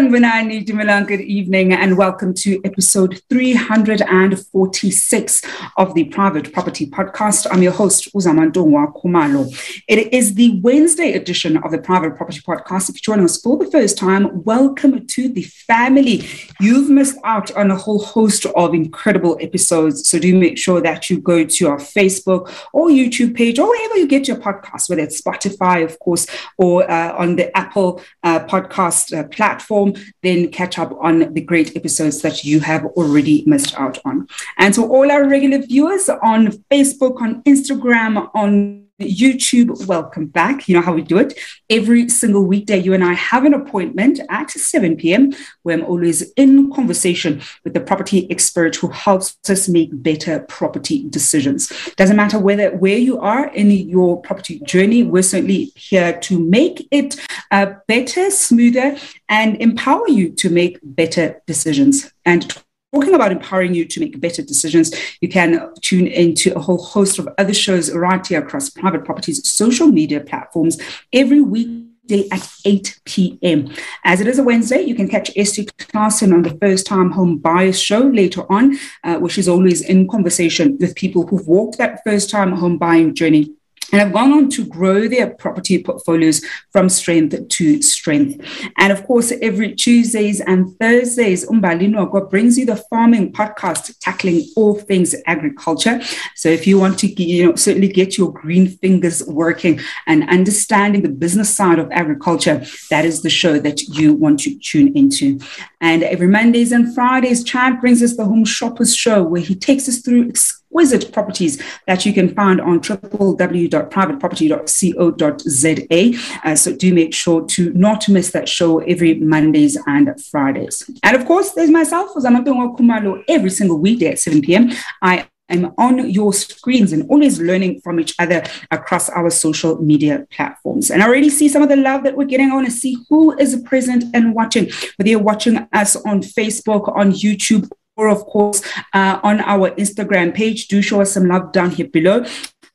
Good evening and welcome to episode 346 of the Private Property Podcast. I'm your host, Uzamantungwa Khumalo. It is the Wednesday edition of the Private Property Podcast. If you're joining us for the first time, welcome to the family. You've missed out on a whole host of incredible episodes, so do make sure that you go to our Facebook or YouTube page or wherever you get your podcast, whether it's Spotify, of course, or uh, on the Apple uh, podcast uh, platform then catch up on the great episodes that you have already missed out on. And to all our regular viewers on Facebook, on Instagram, on YouTube, welcome back. You know how we do it. Every single weekday, you and I have an appointment at 7 p.m. where I'm always in conversation with the property expert who helps us make better property decisions. Doesn't matter whether where you are in your property journey, we're certainly here to make it uh, better, smoother, and empower you to make better decisions. And talking about empowering you to make better decisions, you can tune into a whole host of other shows right here across private properties, social media platforms every week at 8 p.m. As it is a Wednesday, you can catch Esty Clarkson on the First Time Home Buyers Show later on, uh, which is always in conversation with people who've walked that first time home buying journey and have gone on to grow their property portfolios from strength to strength. And of course, every Tuesdays and Thursdays, Umbali Noko brings you the farming podcast tackling all things agriculture. So if you want to you know certainly get your green fingers working and understanding the business side of agriculture, that is the show that you want to tune into. And every Mondays and Fridays, Chad brings us the Home Shoppers Show, where he takes us through exquisite properties that you can find on www.privateproperty.co.za. Uh, so do make sure to not miss that show every Mondays and Fridays. And of course, there's myself, Zamantungwa Khumalo, every single weekday at 7 p.m. I am on your screens and always learning from each other across our social media platforms. And I already see some of the love that we're getting. I want to see who is present and watching, whether you're watching us on Facebook, on YouTube, of course uh, on our Instagram page. Do show us some love down here below.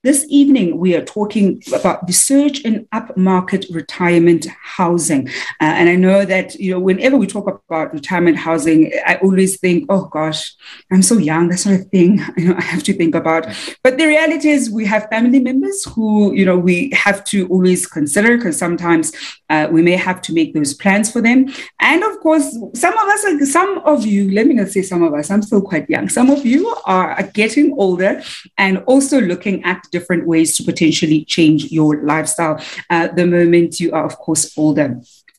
This evening, we are talking about the surge in upmarket retirement housing. Uh, and I know that, you know, whenever we talk about retirement housing, I always think, oh gosh, I'm so young. That's not a thing you know, I have to think about. But the reality is we have family members who, you know, we have to always consider because sometimes uh, we may have to make those plans for them. And of course, some of us, some of you, let me not say some of us, I'm still quite young. Some of you are getting older and also looking at different ways to potentially change your lifestyle uh, the moment you are, of course, older.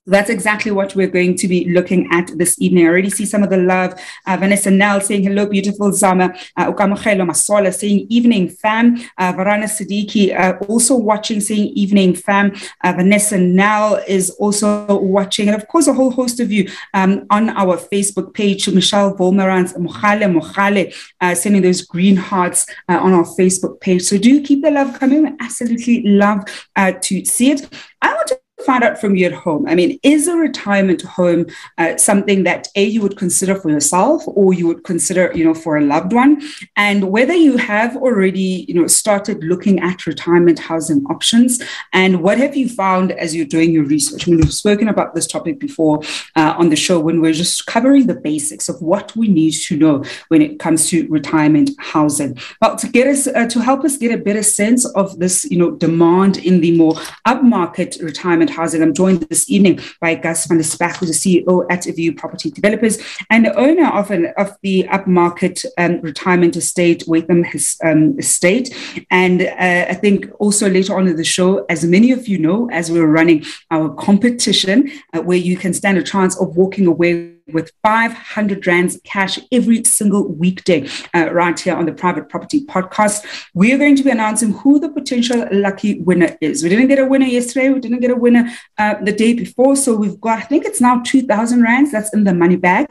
That's exactly what we're going to be looking at this evening. I already see some of the love. Uh, Vanessa Nell saying, hello, beautiful Zama. Uh, Masola saying, evening, fam. Uh, Varana Siddiqui uh, also watching, saying, evening, fam. Uh, Vanessa Nell is also watching. And of course, a whole host of you um, on our Facebook page. Michelle Volmerans, Mohale Mohale, uh, sending those green hearts uh, on our Facebook page. So do keep the love coming. We absolutely love to see it. I want to find out from you at home. I mean, is a retirement home uh, something that a you would consider for yourself, or you would consider, you know, for a loved one, and whether you have already, you know, started looking at retirement housing options, and what have you found as you're doing your research? I mean, we've spoken about this topic before uh, on the show when we're just covering the basics of what we need to know when it comes to retirement housing. Well, to get us uh, to help us get a better sense of this, you know, demand in the more upmarket retirement housing. I'm joined this evening by Gus van der Spek, who's the CEO at View Property Developers and the owner of, an, of the upmarket um, retirement estate, Watham um, Estate. And uh, I think also later on in the show, as many of you know, as we're running our competition, uh, where you can stand a chance of walking away with 500 rands cash every single weekday uh, right here on the Private Property Podcast. We are going to be announcing who the potential lucky winner is. We didn't get a winner yesterday. We didn't get a winner uh, the day before. So we've got, I think it's now 2,000 rands that's in the money bag.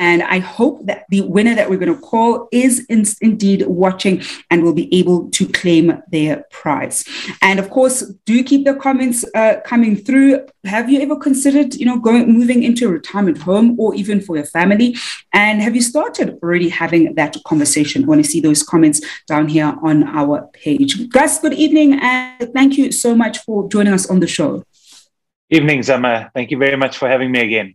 And I hope that the winner that we're going to call is in, indeed watching and will be able to claim their prize. And of course, do keep the comments uh, coming through. Have you ever considered, you know, going moving into a retirement home or even for your family? And have you started already having that conversation? I want to see those comments down here on our page. Gus, good evening, and thank you so much for joining us on the show. Evening, Zama. Thank you very much for having me again.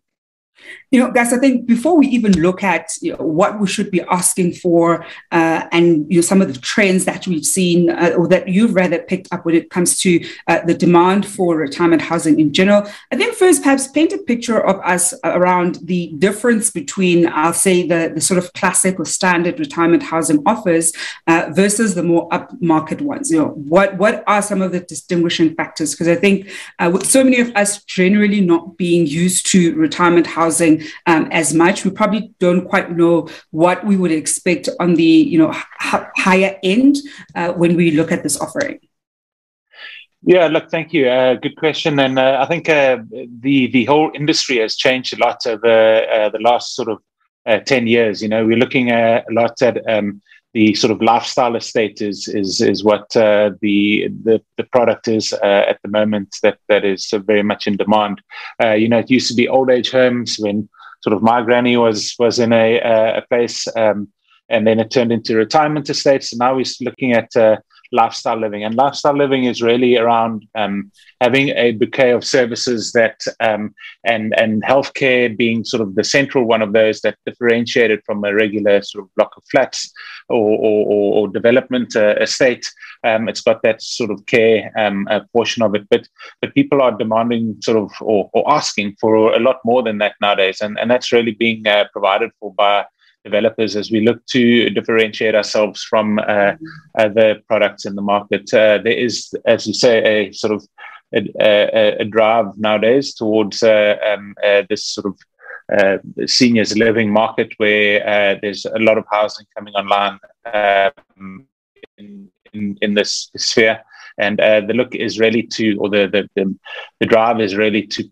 You know, Gus, I think before we even look at you know, what we should be asking for uh, and you know, some of the trends that we've seen uh, or that you've rather picked up when it comes to uh, the demand for retirement housing in general, I think first perhaps paint a picture of us around the difference between, I'll say, the, the sort of classic or standard retirement housing offers uh, versus the more upmarket ones. You know, what, what are some of the distinguishing factors? Because I think uh, with so many of us generally not being used to retirement housing housing um, as much. We probably don't quite know what we would expect on the you know h- higher end uh, when we look at this offering. Yeah, look, thank you. Uh, good question, and uh, I think uh, the the whole industry has changed a lot over uh, the last sort of uh, ten years. You know, we're looking a lot at um, the sort of lifestyle estate is is is what uh, the, the the product is uh, at the moment that that is very much in demand. Uh, you know, it used to be old age homes when sort of my granny was was in a a place, um, and then it turned into retirement estates. And now we're looking at uh, lifestyle living. And lifestyle living is really around um, having a bouquet of services that, um, and and healthcare being sort of the central one of those that differentiated from a regular sort of block of flats or, or, or development uh, estate. Um, it's got that sort of care um, portion of it, but but people are demanding sort of or, or, asking for a lot more than that nowadays, and and that's really being uh, provided for by developers as we look to differentiate ourselves from uh, other products in the market. Uh, there is, as you say, a sort of a, a, a drive nowadays towards uh, um, uh, this sort of uh, seniors living market where uh, there's a lot of housing coming online um, in, in, in, this sphere. And the look is really to, or the, the, the, the drive is really to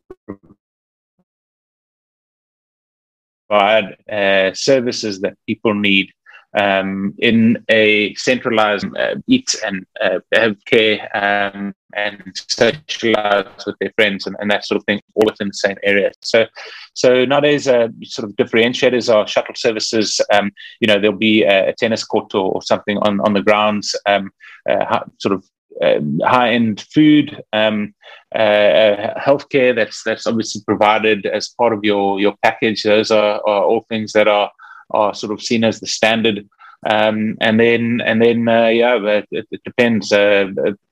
provide uh, services that people need um, in a centralized uh, eat and uh, have care um, and socialize with their friends and, and, that sort of thing all within the same area. So, so nowadays, uh, sort of differentiators are shuttle services. Um, you know, there'll be a, a tennis court or, or, something on, on the grounds, um, uh, sort of um, high-end food, um, uh, uh, healthcare. That's that's obviously provided as part of your your package. Those are, are all things that are are sort of seen as the standard. Um, and then and then uh, yeah, it, it depends. Uh,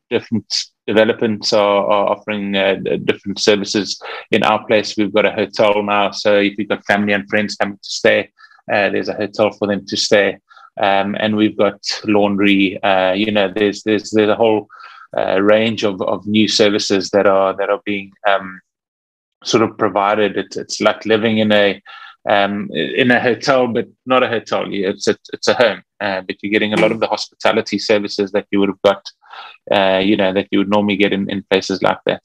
different developments are, are offering uh, different services. In our place, we've got a hotel now. So if you've got family and friends coming to stay, uh, there's a hotel for them to stay um, and we've got laundry. Uh, you know, there's there's there's a whole uh, range of, of new services that are that are being um, sort of provided. It's it's like living in a um, in a hotel, but not a hotel. It's a it's a home, uh, but you're getting a lot of the hospitality services that you would have got, uh, you know, that you would normally get in, in places like that.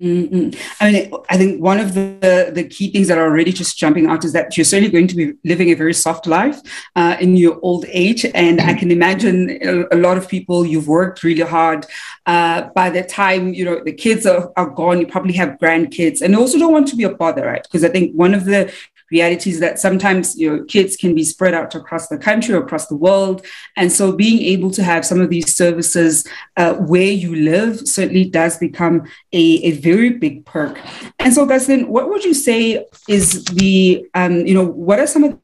Mm-mm. I mean, I think one of the, the key things that are already just jumping out is that you're certainly going to be living a very soft life uh, in your old age. And I can imagine a, lot of people, you've worked really hard. Uh, by the time, you know, the kids are, are gone, you probably have grandkids and also don't want to be a bother, right? Because I think one of the reality is that sometimes your kids can be spread out across the country or across the world. And so being able to have some of these services uh, where you live certainly does become a, a very big perk. And so, Gustin, what would you say is the, um, you know, what are some of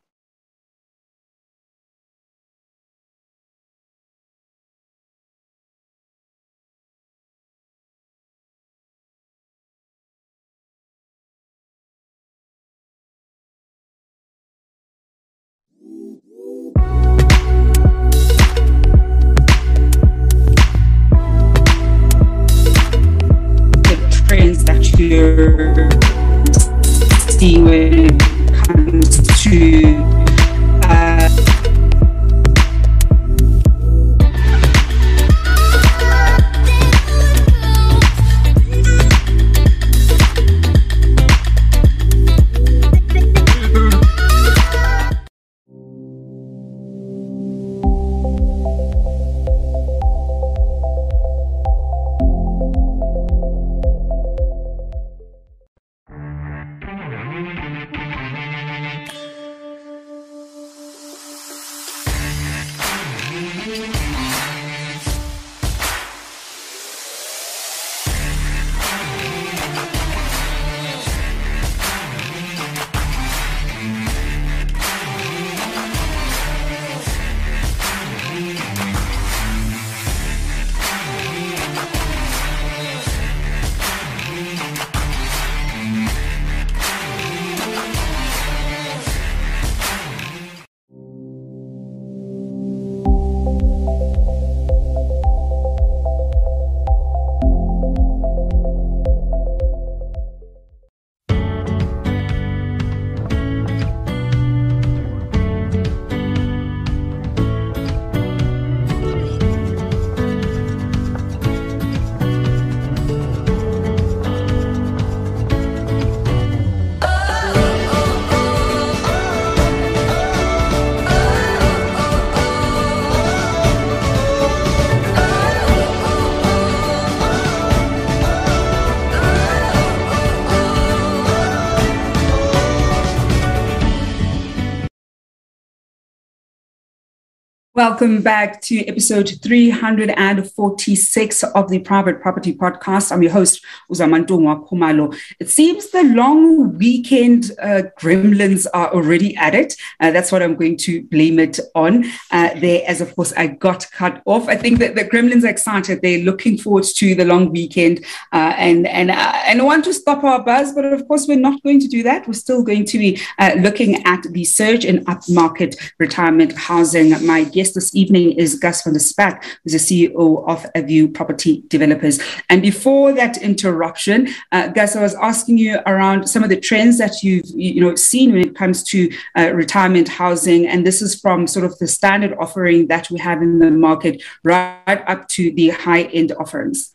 Welcome back to episode 346 of the Private Property Podcast. I'm your host, Uzamantungwa Khumalo. It seems the long weekend uh, gremlins are already at it. Uh, that's what I'm going to blame it on. Uh, there, as of course, I got cut off. I think that the gremlins are excited. They're looking forward to the long weekend uh, and, and, uh, and want to stop our buzz. But of course, we're not going to do that. We're still going to be uh, looking at the surge in upmarket retirement housing. My guest guest this evening is Gus van der Spek, who's the CEO of Aview Property Developers. And before that interruption, uh, Gus, I was asking you around some of the trends that you've you know seen when it comes to uh, retirement housing, and this is from sort of the standard offering that we have in the market right up to the high end offerings.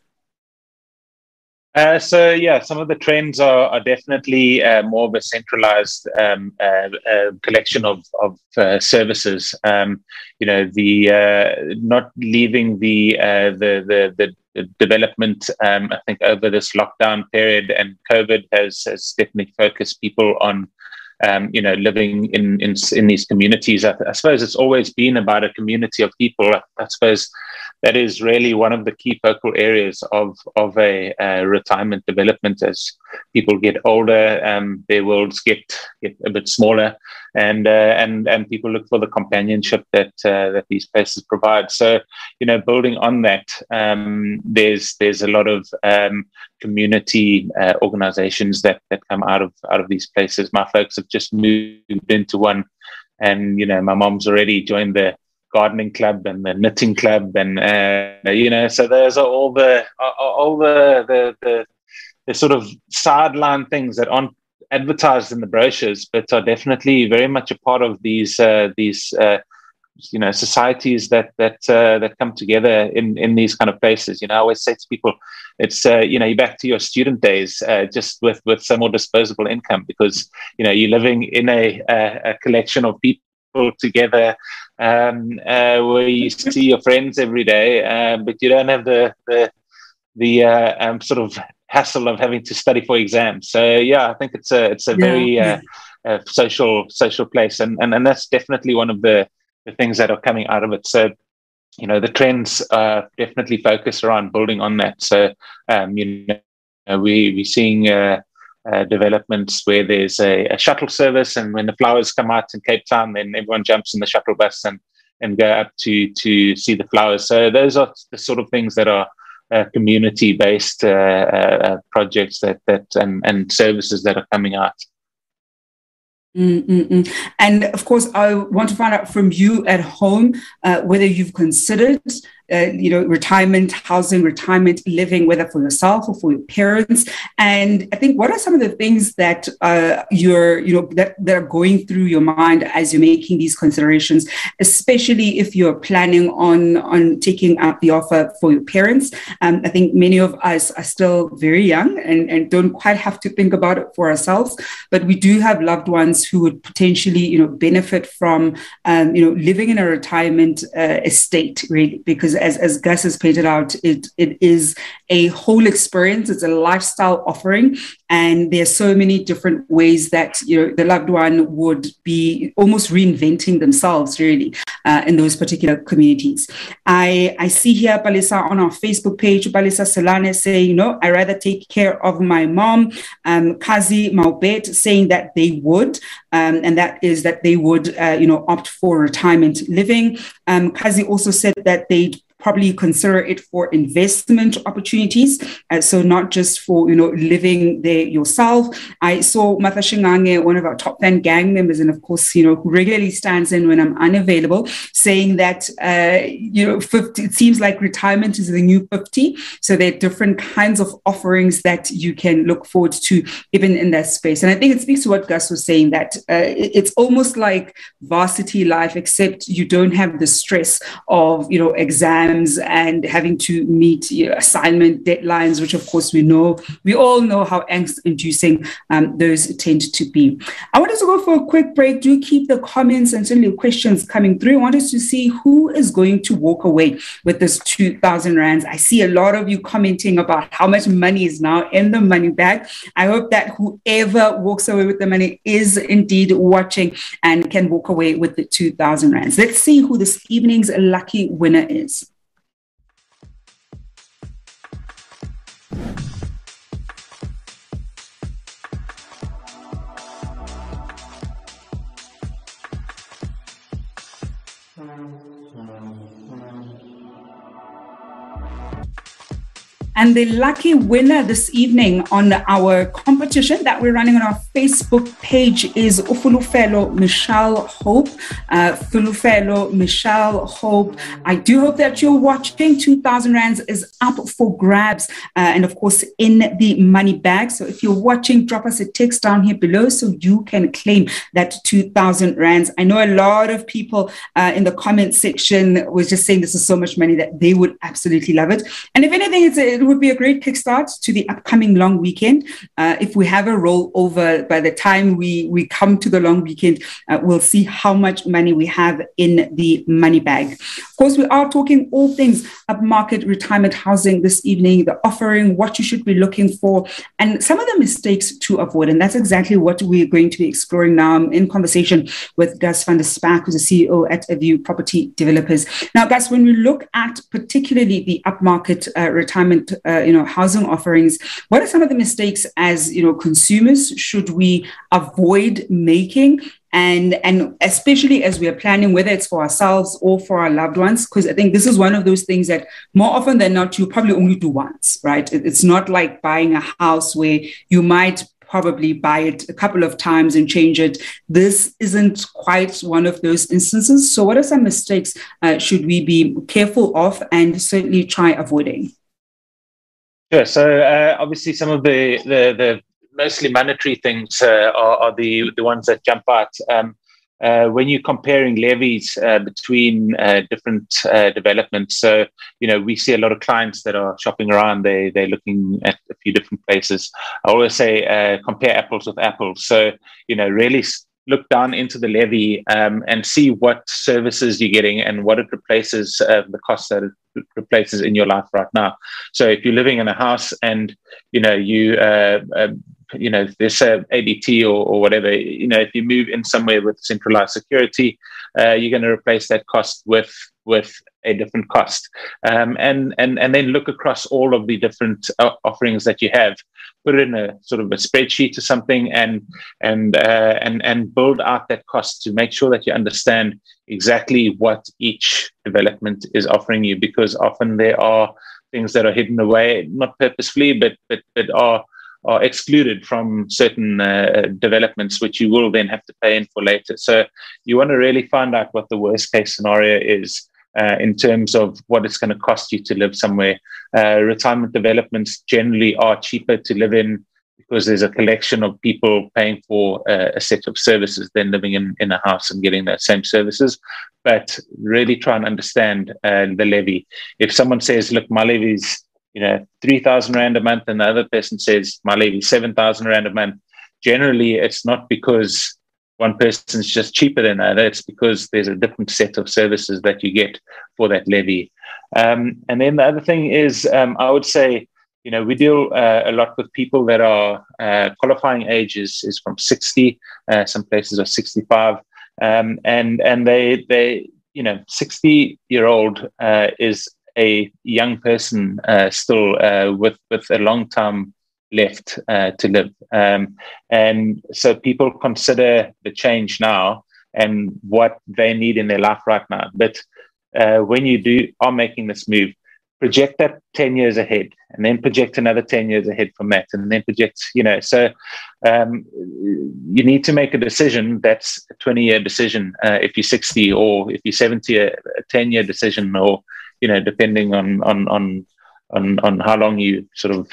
Uh, so yeah, some of the trends are, are definitely uh, more of a centralized um, uh, uh collection of of uh, services. Um, you know, the uh, not leaving the, the, the the development. Um, I think over this lockdown period and COVID has has definitely focused people on um, you know, living in, in, in these communities. I, I, suppose it's always been about a community of people. I, I, suppose that is really one of the key focal areas of, of a, a retirement development as people get older, um, their worlds get, get a bit smaller and, uh, and, and people look for the companionship that, uh, that these places provide. So, you know, building on that, um, there's, there's a lot of um, community uh, organizations that, that come out of, out of these places. My folks have just moved into one and, you know, my mom's already joined the, gardening club and the knitting club and uh, you know so there's all the all the, the the the sort of sideline things that aren't advertised in the brochures but are definitely very much a part of these uh, these uh, you know societies that that uh, that come together in in these kind of places. You know i always say to people it's uh, you know you're back to your student days uh, just with with some more disposable income because you know you're living in a, a, a collection of people together um, uh, where you see your friends every day, uh, but you don't have the the, the uh, um, sort of hassle of having to study for exams. So yeah, I think it's a it's a yeah. very uh, uh, social social place, and, and and that's definitely one of the the things that are coming out of it. So you know the trends uh, definitely focus around building on that. So um, you know we we're seeing. Uh, uh, developments where there's a, a, shuttle service, and when the flowers come out in Cape Town, then everyone jumps in the shuttle bus and and go up to to see the flowers. So those are the sort of things that are uh, community based uh, uh, projects that that and, and services that are coming out. Mm-mm-mm. And of course, I want to find out from you at home uh, whether you've considered uh, you know, retirement housing, retirement living, whether for yourself or for your parents. And I think what are some of the things that uh, you're, you know, that, that are going through your mind as you're making these considerations, especially if you're planning on on taking up the offer for your parents. Um, I think many of us are still very young and, and don't quite have to think about it for ourselves, but we do have loved ones who would potentially, you know, benefit from, um, you know, living in a retirement uh, estate, really, because as, as Gus has pointed out, it, it is a whole experience. It's a lifestyle offering. And there's so many different ways that you know the loved one would be almost reinventing themselves, really, uh, in those particular communities. I, I see here Palisa on our Facebook page, Palisa Solane saying, no, I rather take care of my mom. Um, Kazi Maubet saying that they would, um, and that is that they would, uh, you know, opt for retirement living. Um, Kazi also said that they'd probably consider it for investment opportunities. Uh, so not just for, you know, living there yourself. I saw Martha Shingange, one of our top 10 gang members, and of course, you know, who regularly stands in when I'm unavailable, saying that, uh, you know, 50, it seems like retirement is the new 50. So there are different kinds of offerings that you can look forward to even in that space. And I think it speaks to what Gus was saying that uh, it's almost like varsity life, except you don't have the stress of, you know, exams exams and having to meet you know, assignment deadlines, which of course we know, we all know how angst inducing um, those tend to be. I want us to go for a quick break. Do keep the comments and certainly questions coming through. I want us to see who is going to walk away with this 2,000 Rands. I see a lot of you commenting about how much money is now in the money bag. I hope that whoever walks away with the money is indeed watching and can walk away with the 2,000 Rands. Let's see who this evening's lucky winner is. Thank you. And the lucky winner this evening on our competition that we're running on our Facebook page is Ufulufelo Michelle Hope. Uh, Michelle Hope. I do hope that you're watching. 2,000 Rands is up for grabs. Uh, and of course, in the money bag. So if you're watching, drop us a text down here below so you can claim that 2,000 Rands. I know a lot of people uh, in the comment section was just saying this is so much money that they would absolutely love it. And if anything, it's a, would be a great kickstart to the upcoming long weekend. Uh, if we have a rollover by the time we, we come to the long weekend, uh, we'll see how much money we have in the money bag. Of course, we are talking all things upmarket retirement housing this evening, the offering, what you should be looking for, and some of the mistakes to avoid. And that's exactly what we're going to be exploring now I'm in conversation with Gus van der Spek, who's the CEO at View Property Developers. Now, Gus, when we look at particularly the upmarket uh, retirement uh, you know housing offerings what are some of the mistakes as you know consumers should we avoid making and and especially as we are planning whether it's for ourselves or for our loved ones because i think this is one of those things that more often than not you probably only do once right it's not like buying a house where you might probably buy it a couple of times and change it. This isn't quite one of those instances. So, what are some mistakes uh, should we be careful of and certainly try avoiding? Sure. So uh, obviously, some of the the, the mostly monetary things uh, are, are, the the ones that jump out. Um, uh, when you're comparing levies uh, between uh, different uh, developments, so you know we see a lot of clients that are shopping around. They they're looking at a few different places. I always say compare apples with apples. So you know really look down into the levy um, and see what services you're getting and what it replaces uh, the cost that it replaces in your life right now. So if you're living in a house and you know you uh, uh, you know there's a ADT or, or whatever, you know if you move in somewhere with centralized security, uh, you're going to replace that cost with with a different cost um, and and and then look across all of the different uh, offerings that you have put it in a sort of a spreadsheet or something and and uh, and and build out that cost to make sure that you understand exactly what each development is offering you because often there are things that are hidden away not purposefully but but but are are excluded from certain uh, developments, which you will then have to pay in for later. So you want to really find out what the worst case scenario is uh, in terms of what it's going to cost you to live somewhere. Uh, retirement developments generally are cheaper to live in because there's a collection of people paying for uh, a set of services than living in, in a house and getting those same services. But really try and understand uh, the levy. If someone says, look, my levy is you know, 3,000 Rand a month, and the other person says, my levy is 7,000 Rand a month, generally it's not because one person's just cheaper than another. It's because there's a different set of services that you get for that levy. Um, and then the other thing is, um, I would say, you know, we deal uh, a lot with people that are uh, qualifying age is, is from 60. Uh, some places are 65, um, and and they they you know 60 year old uh, is a young person uh, still uh, with with a long time left uh, to live. Um, and so people consider the change now and what they need in their life right now. But uh, when you do are making this move, project that 10 years ahead and then project another 10 years ahead from that and then project, you know, so um, you need to make a decision that's a 20 year decision uh, if you're 60 or if you're 70, a, a 10 year decision or, you know, depending on, on, on, on, on how long you sort of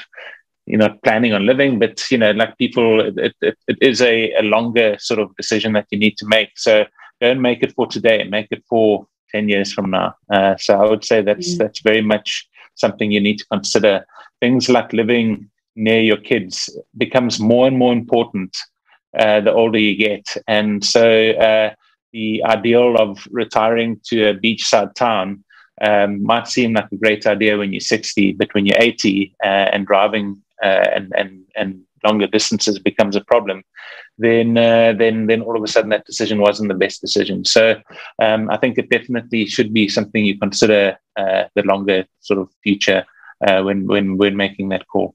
you're not planning on living, but you know, like people, it, it, it is a, a longer sort of decision that you need to make. So don't make it for today, make it for 10 years from now. Uh, so I would say that's, mm. that's very much something you need to consider. Things like living near your kids becomes more and more important uh, the older you get. And so uh, the ideal of retiring to a beachside town um, might seem like a great idea when you're 60, but when you're 80 uh, and driving uh, and and and longer distances becomes a problem, then uh, then then all of a sudden that decision wasn't the best decision. So um, I think it definitely should be something you consider uh, the longer sort of future uh, when when when making that call.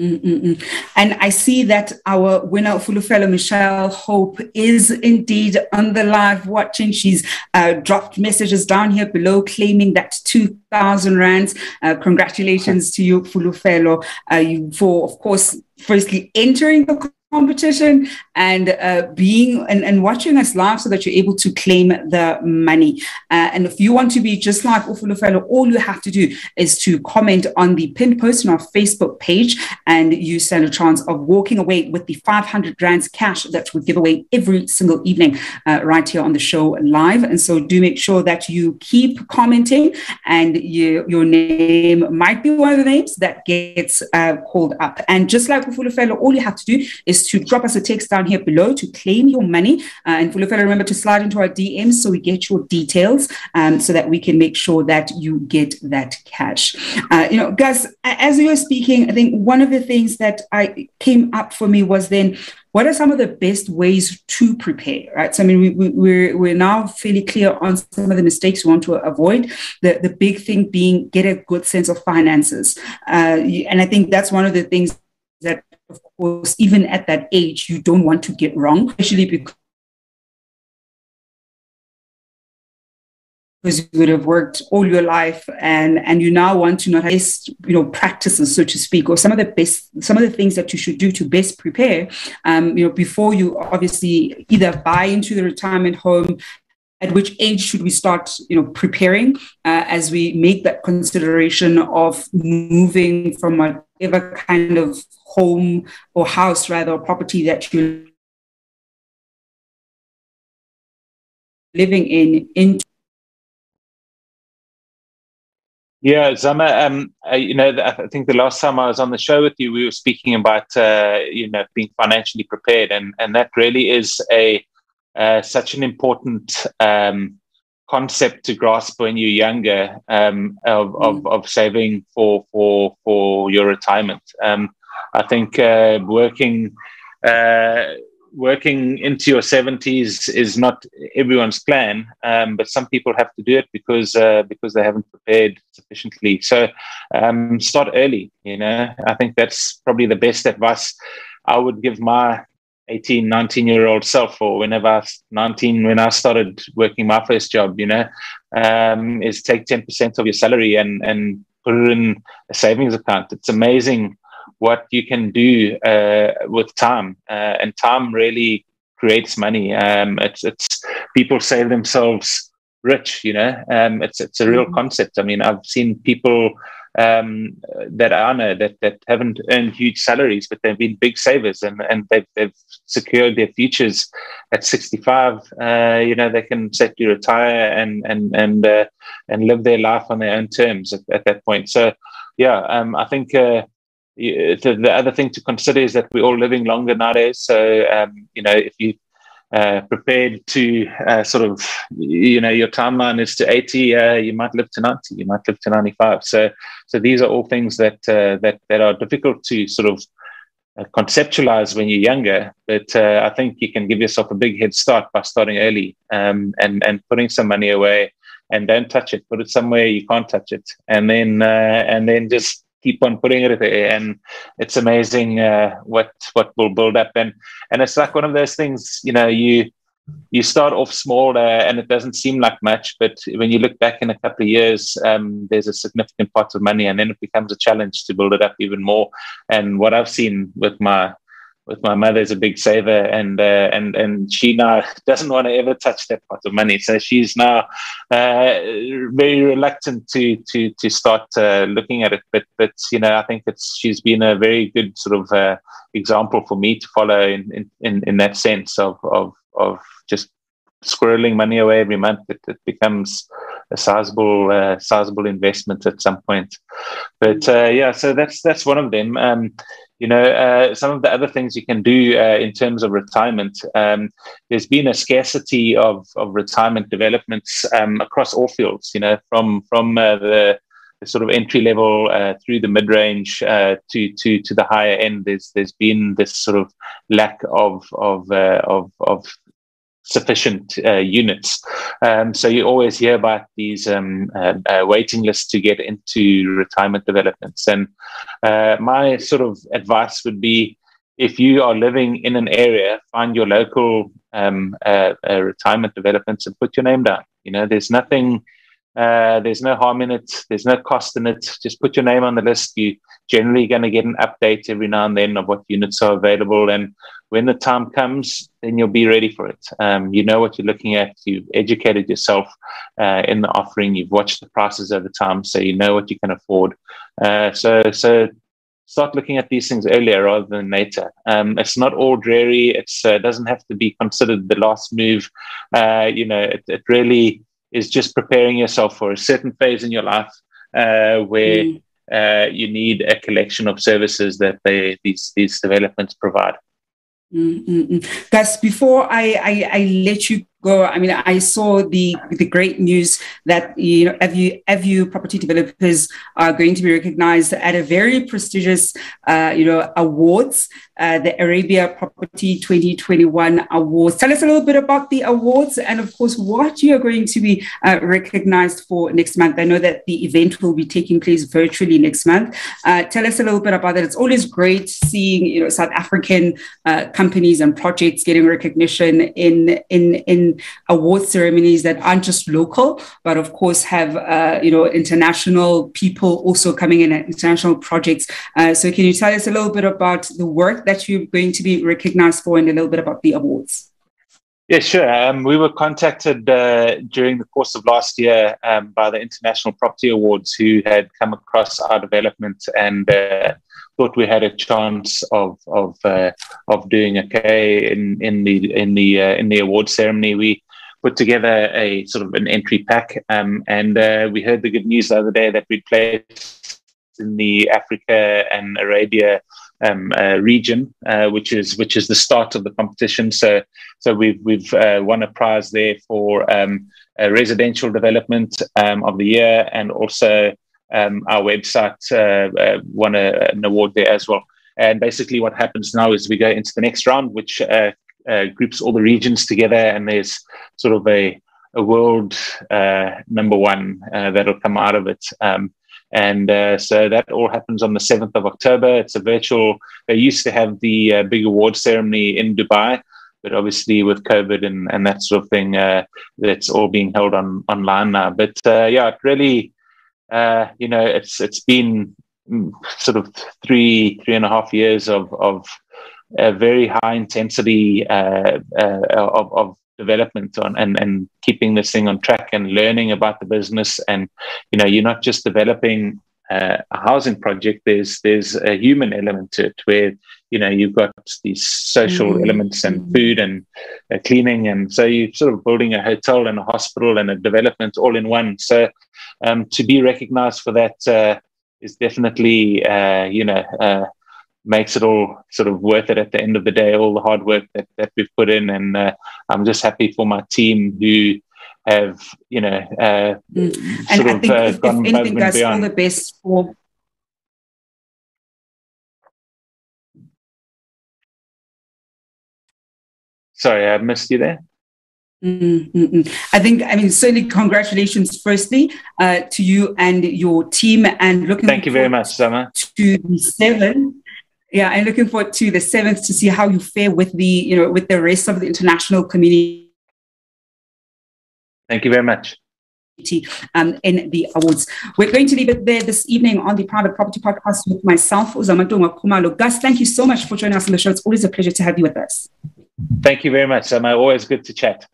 Mm-mm-mm. And I see that our winner, Fulufelo Michelle Hope, is indeed on the live watching. She's uh, dropped messages down here below claiming that 2,000 rands. Uh, congratulations to you, Fulufelo, uh, you, for, of course, firstly entering the competition and uh, being and, and watching us live so that you're able to claim the money. Uh, and if you want to be just like Ufulufelo, all you have to do is to comment on the pinned post on our Facebook page and you stand a chance of walking away with the 500 rands cash that we give away every single evening uh, right here on the show live. And so do make sure that you keep commenting and you, your name might be one of the names that gets uh, called up. And just like Ufulufelo, all you have to do is is to drop us a text down here below to claim your money. Uh, and Fulufelo, remember to slide into our DMs so we get your details um, so that we can make sure that you get that cash. Uh, you know, Gus, as you were speaking, I think one of the things that I came up for me was then what are some of the best ways to prepare right so i mean we, we, we're we're now fairly clear on some of the mistakes we want to avoid the the big thing being get a good sense of finances uh, and i think that's one of the things that of course, even at that age, you don't want to get wrong, especially because because you would have worked all your life and and you now want to know best you know practices so to speak or some of the best some of the things that you should do to best prepare um, you know before you obviously either buy into the retirement home at which age should we start you know preparing uh, as we make that consideration of moving from whatever kind of home or house rather or property that you're living in into yeah, Zama. Um, uh, you know, I think the last time I was on the show with you, we were speaking about uh, you know being financially prepared, and and that really is a uh, such an important um, concept to grasp when you're younger um, of, mm. of, of, saving for for for your retirement. Um, I think uh, working uh, working into your 70s is not everyone's plan, um, but some people have to do it because uh, because they haven't prepared sufficiently. So um, start early. You know, I think that's probably the best advice I would give my 18, 19 year old self, or whenever I 19, when I started working my first job, you know, um, is take 10% of your salary and, and put it in a savings account. It's amazing what you can do uh, with time, uh, and time really creates money. Um, it's, it's people save themselves rich, you know, um, it's, it's a real mm-hmm. concept. I mean, I've seen people um, that I know that that haven't earned huge salaries, but they've been big savers and and they've they've secured their futures at 65. Uh, you know, they can safely retire and and and uh, and live their life on their own terms at, at that point. So, yeah, um, I think. Uh, the, the other thing to consider is that we're all living longer nowadays. So, um, you know, if you uh, prepared to uh, sort of, you know, your timeline is to 80, uh, you might live to 90, you might live to 95. So, so these are all things that uh, that that are difficult to sort of uh, conceptualize when you're younger. But I think you can give yourself a big head start by starting early um, and and putting some money away. And don't touch it. Put it somewhere you can't touch it, and then and then just keep on putting it there and it's amazing uh, what what will build up. And and it's like one of those things you know you you start off small uh, and it doesn't seem like much but when you look back in a couple of years um, there's a significant pot of money and then it becomes a challenge to build it up even more. And what i've seen with my my mother is a big saver, and uh, and and she now doesn't want to ever touch that pot of money. So she's now uh, very reluctant to to to start uh, looking at it. But but you know, I think it's she's been a very good sort of uh, example for me to follow in in in that sense of of of just squirreling money away every month. It, it becomes a sizable uh, sizable investment at some point. But uh, yeah, so that's that's one of them. Um, you know, uh, some of the other things you can do uh, in terms of retirement. Um, there's been a scarcity of, of retirement developments um, across all fields. You know, from from uh, the, the, sort of entry level uh, through the mid range uh, to to to the higher end. There's there's been this sort of lack of of uh, of of sufficient uh, units. Um, so you always hear about these um, uh, uh, waiting lists to get into retirement developments. And uh, my sort of advice would be if you are living in an area, find your local um, uh, uh, retirement developments and put your name down. You know, there's nothing. There's no harm in it. There's no cost in it. Just put your name on the list. You generally going to get an update every now and then of what units are available. And when the time comes, then you'll be ready for it. Um, you know what you're looking at. You've educated yourself uh, in the offering. You've watched the prices over time, so you know what you can afford. Uh, so, so start looking at these things earlier rather than later. Um, it's not all dreary. It uh, doesn't have to be considered the last move. Uh, you know, it, it, really is just preparing yourself for a certain phase in your life uh, where. Mm. Uh, you need a collection of services that they, these these developments provide. Mm-mm-mm. Gus, before I, I, I, let you go, I mean, I saw the the great news that you know Aviu, Aviu property developers are going to be recognized at a very prestigious, uh, you know, awards, uh, the Arabia Property 2021 Awards. Tell us a little bit about the awards and, of course, what you are going to be uh, recognized for next month. I know that the event will be taking place virtually next month. Uh, tell us a little bit about that. It's always great seeing, you know, South African uh, companies and projects getting recognition in in in award ceremonies that aren't just local, but of course have uh, you know international people also coming in at international projects. Uh, so can you tell us a little bit about the work that you're going to be recognized for, and a little bit about the awards? Yeah, sure. Um, we were contacted uh, during the course of last year um, by the International Property Awards, who had come across our development and uh, thought we had a chance of of uh, of doing okay in in the in the uh, in the award ceremony. We put together a sort of an entry pack, um, and uh, we heard the good news the other day that we'd placed in the Africa and Arabia um, uh, region, uh, which is which is the start of the competition. So so we've we've uh, won a prize there for um, residential development um, of the year, and also um, our website uh, uh, won a, an award there as well. And basically, what happens now is we go into the next round, which uh, groups all the regions together, and there's sort of a a world number one that'll come out of it. Um, and uh, so that all happens on the 7th of October. It's a virtual, they used to have the uh, big award ceremony in Dubai, but obviously with COVID and, and that sort of thing, uh, that's all being held on online now. But uh, yeah, it really, uh, you know, it's it's been mm, sort of three, three and a half years of, of a very high intensity uh, of, of development on and, and keeping this thing on track and learning about the business. And you know you're not just developing uh, a housing project there's there's a human element to it where you know you've got these social mm-hmm. elements and food and uh, cleaning. And so you're sort of building a hotel and a hospital and a development all in one. So um, to be recognized for that uh, is definitely uh, you know uh, makes it all sort of worth it at the end of the day, all the hard work that, that we've put in. And uh, I'm just happy for my team who have, you know, uh, mm. and I of, think uh, if, if anything, guys, all the best for. Sorry, I missed you there. Mm-mm-mm. I think, I mean, certainly congratulations, firstly, uh, to you and your team, and looking. Thank you very much, Summer. To the seven yeah, I'm looking forward to the seventh to see how you fare with the, you know, with the rest of the international community. Thank you very much. Um, in the awards. We're going to leave it there this evening on the Private Property Podcast with myself, Uzamantungwa Khumalo. Gus, thank you so much for joining us on the show. It's always a pleasure to have you with us. Thank you very much, Emma. Always good to chat.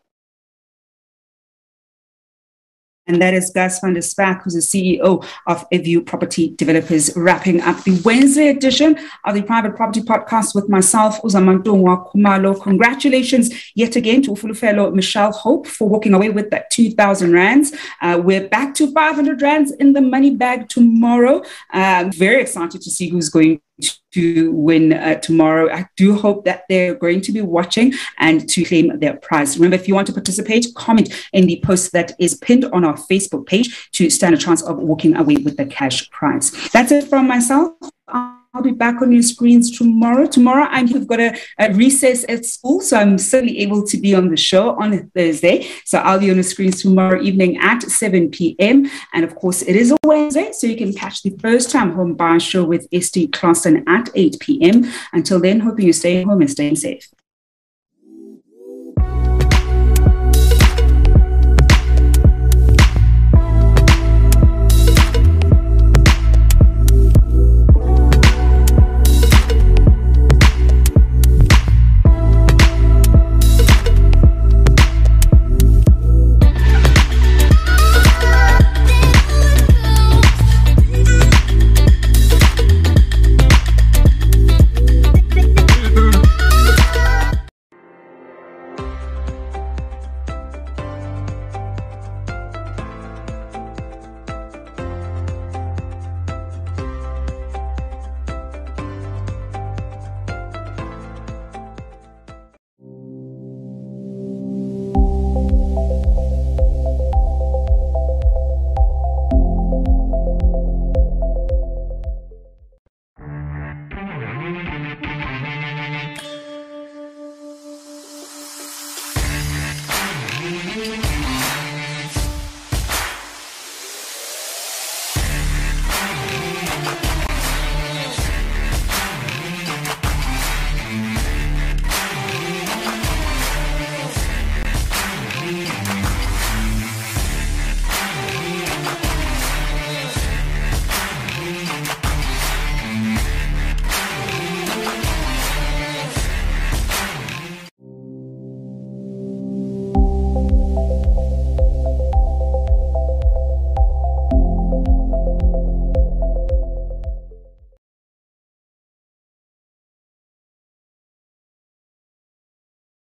And that is Gus van der who's the CEO of Eview Property Developers, wrapping up the Wednesday edition of the Private Property Podcast with myself, Uzamantungwa Khumalo. Congratulations yet again to Ufulu fellow Michelle Hope for walking away with that 2,000 rands. Uh, we're back to 500 rands in the money bag tomorrow. Uh, very excited to see who's going to win uh, tomorrow. I do hope that they're going to be watching and to claim their prize. Remember, if you want to participate, comment in the post that is pinned on our Facebook page to stand a chance of walking away with the cash prize. That's it from myself. I'll be back on your screens tomorrow. Tomorrow, I'm we've got a, a, recess at school, so I'm certainly able to be on the show on Thursday. So I'll be on the screens tomorrow evening at 7 p.m. And of course, it is a Wednesday, so you can catch the first time home bar show with Esty Clausen at 8 p.m. Until then, hoping you stay home and staying safe.